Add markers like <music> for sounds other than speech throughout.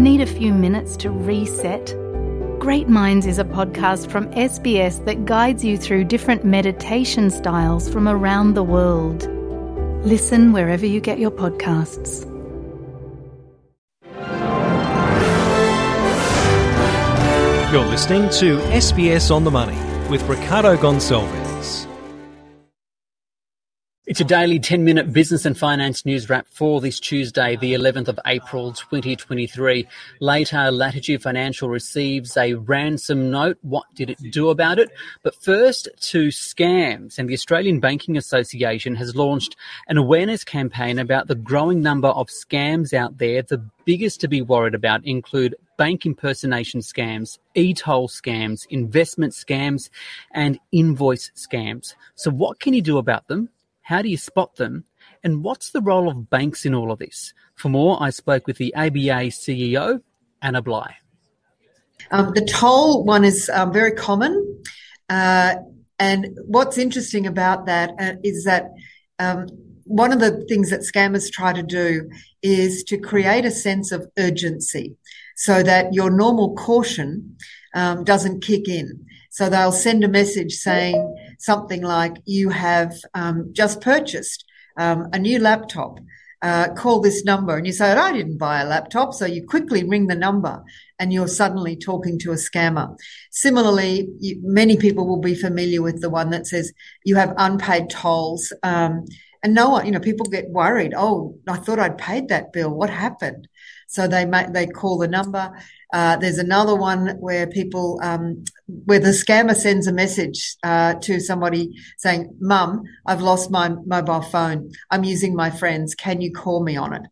Need a few minutes to reset? Great Minds is a podcast from SBS that guides you through different meditation styles from around the world. Listen wherever you get your podcasts. You're listening to SBS on the Money with Ricardo Gonçalves. It's a daily 10 minute business and finance news wrap for this Tuesday, the 11th of April 2023. Later, Latitude Financial receives a ransom note. What did it do about it? But first, to scams. And the Australian Banking Association has launched an awareness campaign about the growing number of scams out there. The biggest to be worried about include bank impersonation scams, e-toll scams, investment scams, and invoice scams. So what can you do about them? How do you spot them? And what's the role of banks in all of this? For more, I spoke with the ABA CEO, Anna Bligh. Um, the toll one is um, very common. Uh, and what's interesting about that uh, is that um, one of the things that scammers try to do is to create a sense of urgency so that your normal caution um, doesn't kick in. So they'll send a message saying something like, you have um, just purchased um, a new laptop. Uh, call this number and you say, I didn't buy a laptop. So you quickly ring the number and you're suddenly talking to a scammer. Similarly, you, many people will be familiar with the one that says you have unpaid tolls. Um, and no one, you know, people get worried. Oh, I thought I'd paid that bill. What happened? So they make, they call the number. Uh, there's another one where people, um, where the scammer sends a message uh, to somebody saying, "Mum, I've lost my mobile phone. I'm using my friend's. Can you call me on it?"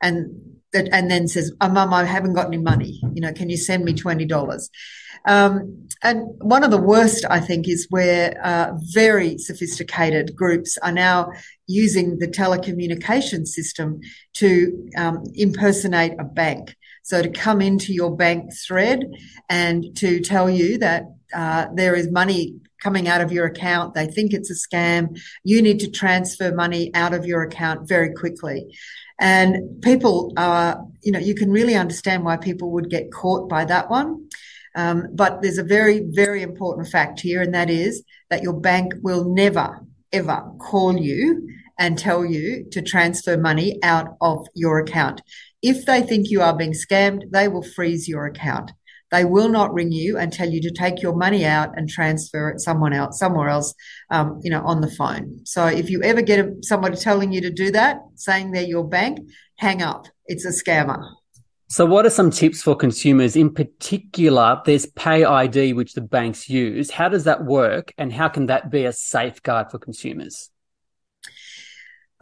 And that, and then says, oh, "Mum, I haven't got any money. You know, can you send me twenty dollars?" Um, and one of the worst, I think, is where uh, very sophisticated groups are now using the telecommunication system to um, impersonate a bank. So to come into your bank thread and to tell you that uh, there is money coming out of your account. They think it's a scam. You need to transfer money out of your account very quickly. And people are, you know, you can really understand why people would get caught by that one. Um, but there's a very, very important fact here, and that is that your bank will never, ever call you and tell you to transfer money out of your account. If they think you are being scammed, they will freeze your account. They will not ring you and tell you to take your money out and transfer it someone else, somewhere else, um, you know, on the phone. So if you ever get somebody telling you to do that, saying they're your bank, hang up. It's a scammer. So, what are some tips for consumers? In particular, there's Pay ID, which the banks use. How does that work, and how can that be a safeguard for consumers?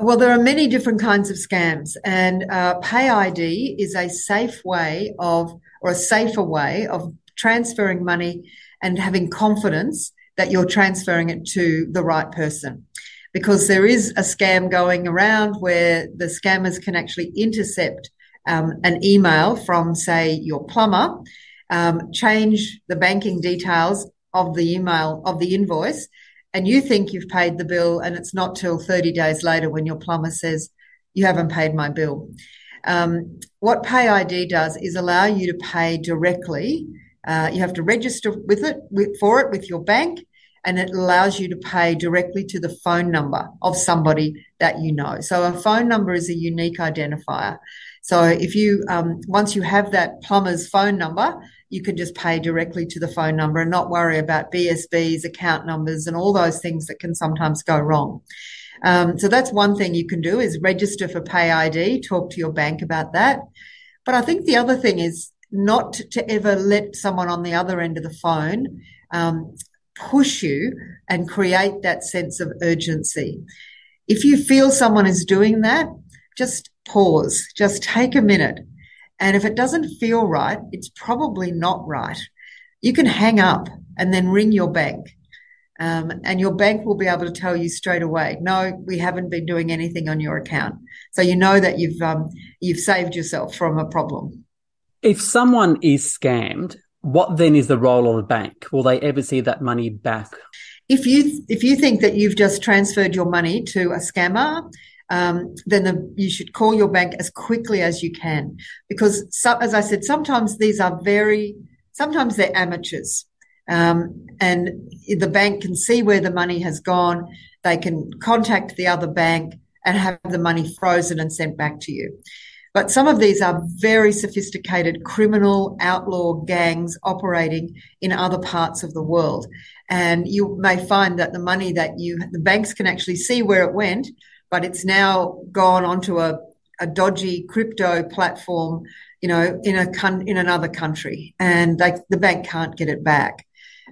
Well, there are many different kinds of scams, and uh, Pay ID is a safe way of, or a safer way of transferring money and having confidence that you're transferring it to the right person. Because there is a scam going around where the scammers can actually intercept um, an email from, say, your plumber, um, change the banking details of the email of the invoice and you think you've paid the bill and it's not till 30 days later when your plumber says you haven't paid my bill. Um, what Pay ID does is allow you to pay directly. Uh, you have to register with it with, for it with your bank, and it allows you to pay directly to the phone number of somebody that you know. So a phone number is a unique identifier. So if you um, once you have that plumber's phone number, you can just pay directly to the phone number and not worry about BSBs, account numbers, and all those things that can sometimes go wrong. Um, so that's one thing you can do is register for Pay ID, talk to your bank about that. But I think the other thing is not to ever let someone on the other end of the phone um, push you and create that sense of urgency. If you feel someone is doing that, just pause, just take a minute and if it doesn't feel right, it's probably not right. You can hang up and then ring your bank. Um, and your bank will be able to tell you straight away, no, we haven't been doing anything on your account. So you know that you've um, you've saved yourself from a problem. If someone is scammed, what then is the role of the bank? Will they ever see that money back? If you if you think that you've just transferred your money to a scammer, um, then the, you should call your bank as quickly as you can. Because, so, as I said, sometimes these are very, sometimes they're amateurs. Um, and the bank can see where the money has gone. They can contact the other bank and have the money frozen and sent back to you. But some of these are very sophisticated criminal outlaw gangs operating in other parts of the world. And you may find that the money that you, the banks can actually see where it went, but it's now gone onto a, a dodgy crypto platform, you know, in a in another country, and they, the bank can't get it back.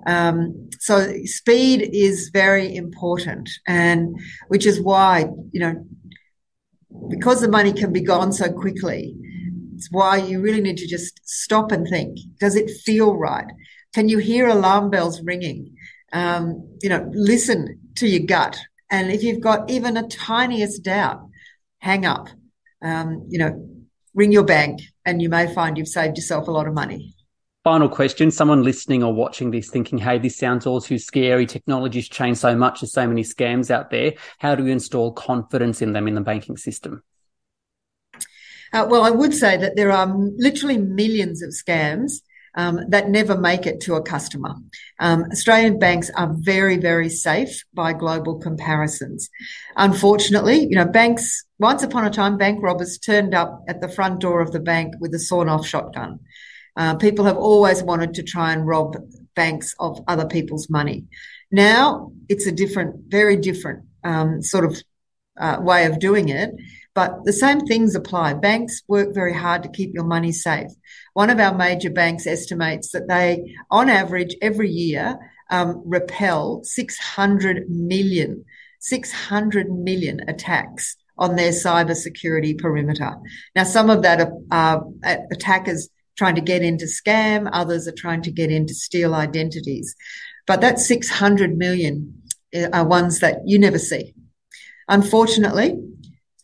Um, so speed is very important, and which is why you know because the money can be gone so quickly. It's why you really need to just stop and think: Does it feel right? Can you hear alarm bells ringing? Um, you know, listen to your gut, and if you've got even a tiniest doubt, hang up. Um, you know, ring your bank, and you may find you've saved yourself a lot of money. Final question. Someone listening or watching this thinking, hey, this sounds all too scary. Technology's changed so much. There's so many scams out there. How do we install confidence in them in the banking system? Uh, well, I would say that there are literally millions of scams um, that never make it to a customer. Um, Australian banks are very, very safe by global comparisons. Unfortunately, you know, banks, once upon a time, bank robbers turned up at the front door of the bank with a sawn off shotgun. Uh, people have always wanted to try and rob banks of other people's money. Now it's a different, very different um, sort of uh, way of doing it. But the same things apply. Banks work very hard to keep your money safe. One of our major banks estimates that they, on average, every year, um, repel 600 million, 600 million attacks on their cyber security perimeter. Now, some of that are, are attackers trying to get into scam, others are trying to get into steal identities. But that 600 million uh, are ones that you never see. Unfortunately,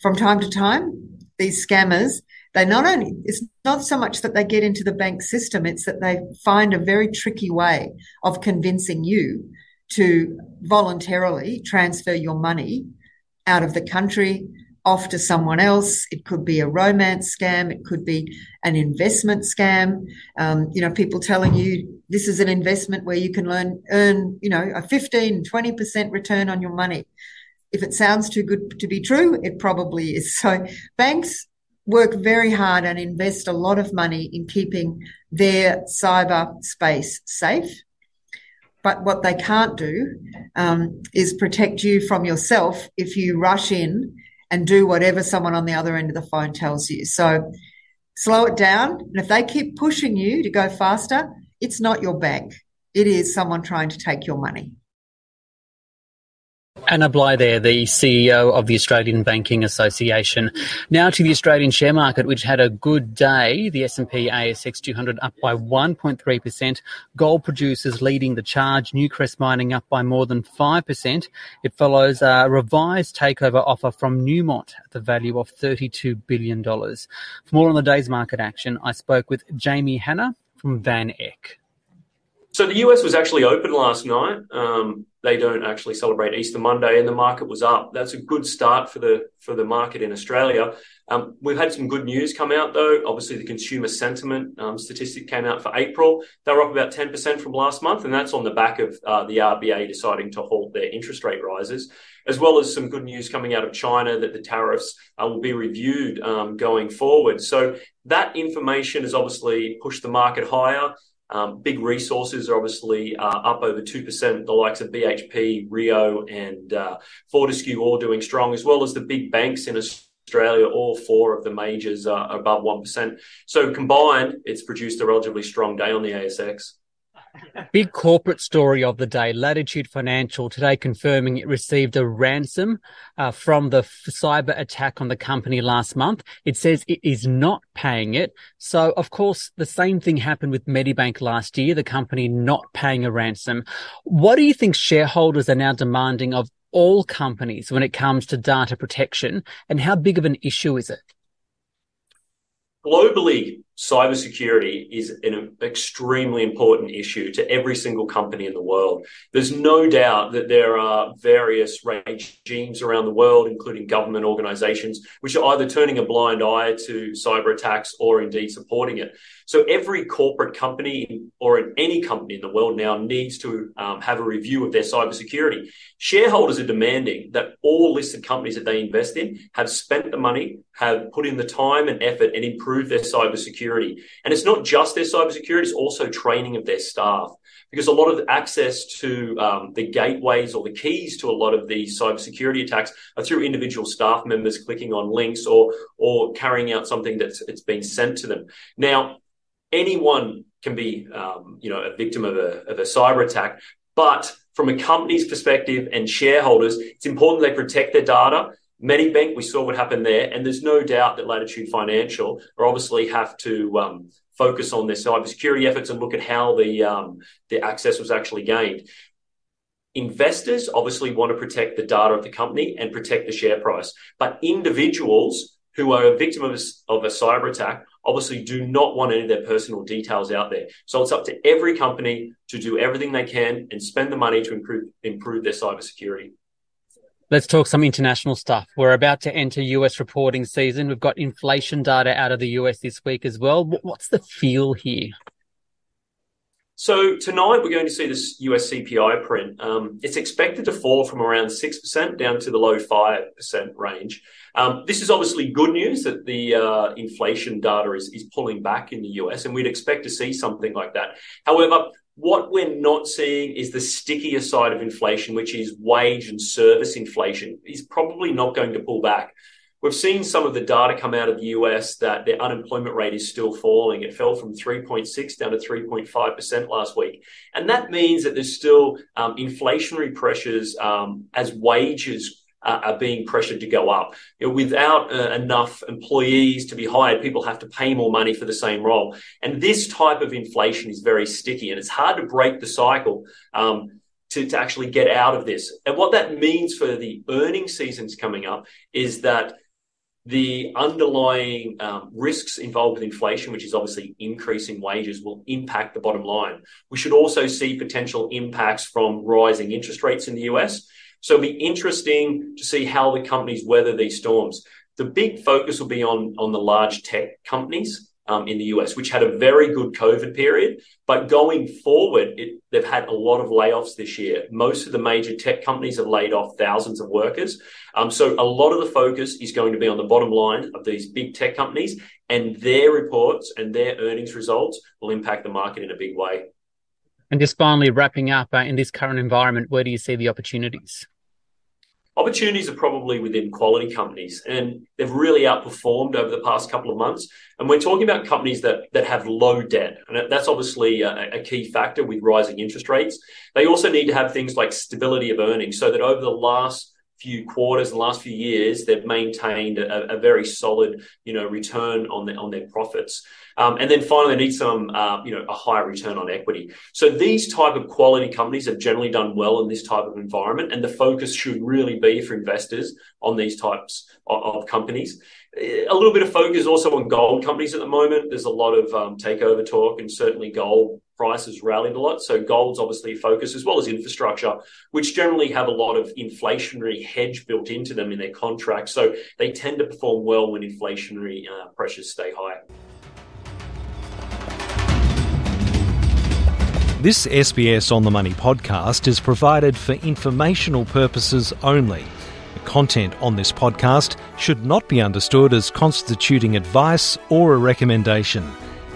from time to time, these scammers, they not only, it's not so much that they get into the bank system, it's that they find a very tricky way of convincing you to voluntarily transfer your money out of the country off to someone else. It could be a romance scam. It could be an investment scam. Um, you know, people telling you this is an investment where you can learn, earn, you know, a 15, 20% return on your money. If it sounds too good to be true, it probably is. <laughs> So banks work very hard and invest a lot of money in keeping their cyber space safe. But what they can't do um, is protect you from yourself if you rush in and do whatever someone on the other end of the phone tells you. So slow it down. And if they keep pushing you to go faster, it's not your bank. It is someone trying to take your money. Anna Bligh there, the CEO of the Australian Banking Association. Now to the Australian share market, which had a good day. The S&P ASX 200 up by 1.3%. Gold producers leading the charge. Newcrest Mining up by more than 5%. It follows a revised takeover offer from Newmont at the value of $32 billion. For more on the day's market action, I spoke with Jamie Hannah from VanEck. So the US was actually open last night. Um, they don't actually celebrate Easter Monday, and the market was up. That's a good start for the for the market in Australia. Um, we've had some good news come out though. Obviously, the consumer sentiment um, statistic came out for April. They were up about ten percent from last month, and that's on the back of uh, the RBA deciding to halt their interest rate rises, as well as some good news coming out of China that the tariffs uh, will be reviewed um, going forward. So that information has obviously pushed the market higher. Um, big resources are obviously uh, up over 2%, the likes of BHP, Rio, and uh, Fortescue all doing strong, as well as the big banks in Australia. All four of the majors are above 1%. So combined, it's produced a relatively strong day on the ASX. <laughs> Big corporate story of the day. Latitude Financial today confirming it received a ransom uh, from the cyber attack on the company last month. It says it is not paying it. So, of course, the same thing happened with Medibank last year, the company not paying a ransom. What do you think shareholders are now demanding of all companies when it comes to data protection? And how big of an issue is it? Globally, cybersecurity is an extremely important issue to every single company in the world. There's no doubt that there are various regimes around the world, including government organizations, which are either turning a blind eye to cyber attacks or indeed supporting it. So every corporate company or in any company in the world now needs to um, have a review of their cybersecurity. Shareholders are demanding that all listed companies that they invest in have spent the money, have put in the time and effort, and improved their cybersecurity. And it's not just their cybersecurity; it's also training of their staff because a lot of access to um, the gateways or the keys to a lot of these cybersecurity attacks are through individual staff members clicking on links or or carrying out something that's it's been sent to them. Now, anyone can be, um, you know, a victim of a, of a cyber attack. But from a company's perspective and shareholders, it's important they protect their data. Medibank, we saw what happened there, and there's no doubt that Latitude Financial are obviously have to um, focus on their cybersecurity efforts and look at how the um, the access was actually gained. Investors obviously want to protect the data of the company and protect the share price, but individuals who are a victim of a, of a cyber attack obviously do not want any of their personal details out there. So it's up to every company to do everything they can and spend the money to improve improve their cybersecurity. Let's talk some international stuff. We're about to enter US reporting season. We've got inflation data out of the US this week as well. What's the feel here? So tonight we're going to see this US CPI print. Um, it's expected to fall from around 6% down to the low 5% range. Um, this is obviously good news that the uh, inflation data is, is pulling back in the US, and we'd expect to see something like that. However, what we're not seeing is the stickier side of inflation, which is wage and service inflation, is probably not going to pull back. We've seen some of the data come out of the US that their unemployment rate is still falling. It fell from 3.6 down to 3.5% last week. And that means that there's still um, inflationary pressures um, as wages are being pressured to go up. You know, without uh, enough employees to be hired, people have to pay more money for the same role. And this type of inflation is very sticky and it's hard to break the cycle. Um, to, to actually get out of this. And what that means for the earning seasons coming up is that the underlying um, risks involved with inflation, which is obviously increasing wages, will impact the bottom line. We should also see potential impacts from rising interest rates in the US. So it'll be interesting to see how the companies weather these storms. The big focus will be on, on the large tech companies um, in the US, which had a very good COVID period. But going forward, it, they've had a lot of layoffs this year. Most of the major tech companies have laid off thousands of workers. Um, so a lot of the focus is going to be on the bottom line of these big tech companies, and their reports and their earnings results will impact the market in a big way. And just finally, wrapping up uh, in this current environment, where do you see the opportunities? opportunities are probably within quality companies and they've really outperformed over the past couple of months and we're talking about companies that that have low debt and that's obviously a, a, key factor with rising interest rates they also need to have things like stability of earnings so that over the last few quarters, the last few years, they've maintained a, a very solid, you know, return on the, on their profits. Um, and then finally, they need some, uh, you know, a higher return on equity. So these type of quality companies have generally done well in this type of environment, and the focus should really be for investors on these types of, of companies. A little bit of focus also on gold companies at the moment. There's a lot of um, takeover talk, and certainly gold prices rallied a lot. So gold's obviously a focus as well as infrastructure, which generally have a lot of inflationary hedge built into them in their contracts. So they tend to perform well when inflationary uh, pressures stay high. This SBS On the Money podcast is provided for informational purposes only. The content on this podcast should not be understood as constituting advice or a recommendation.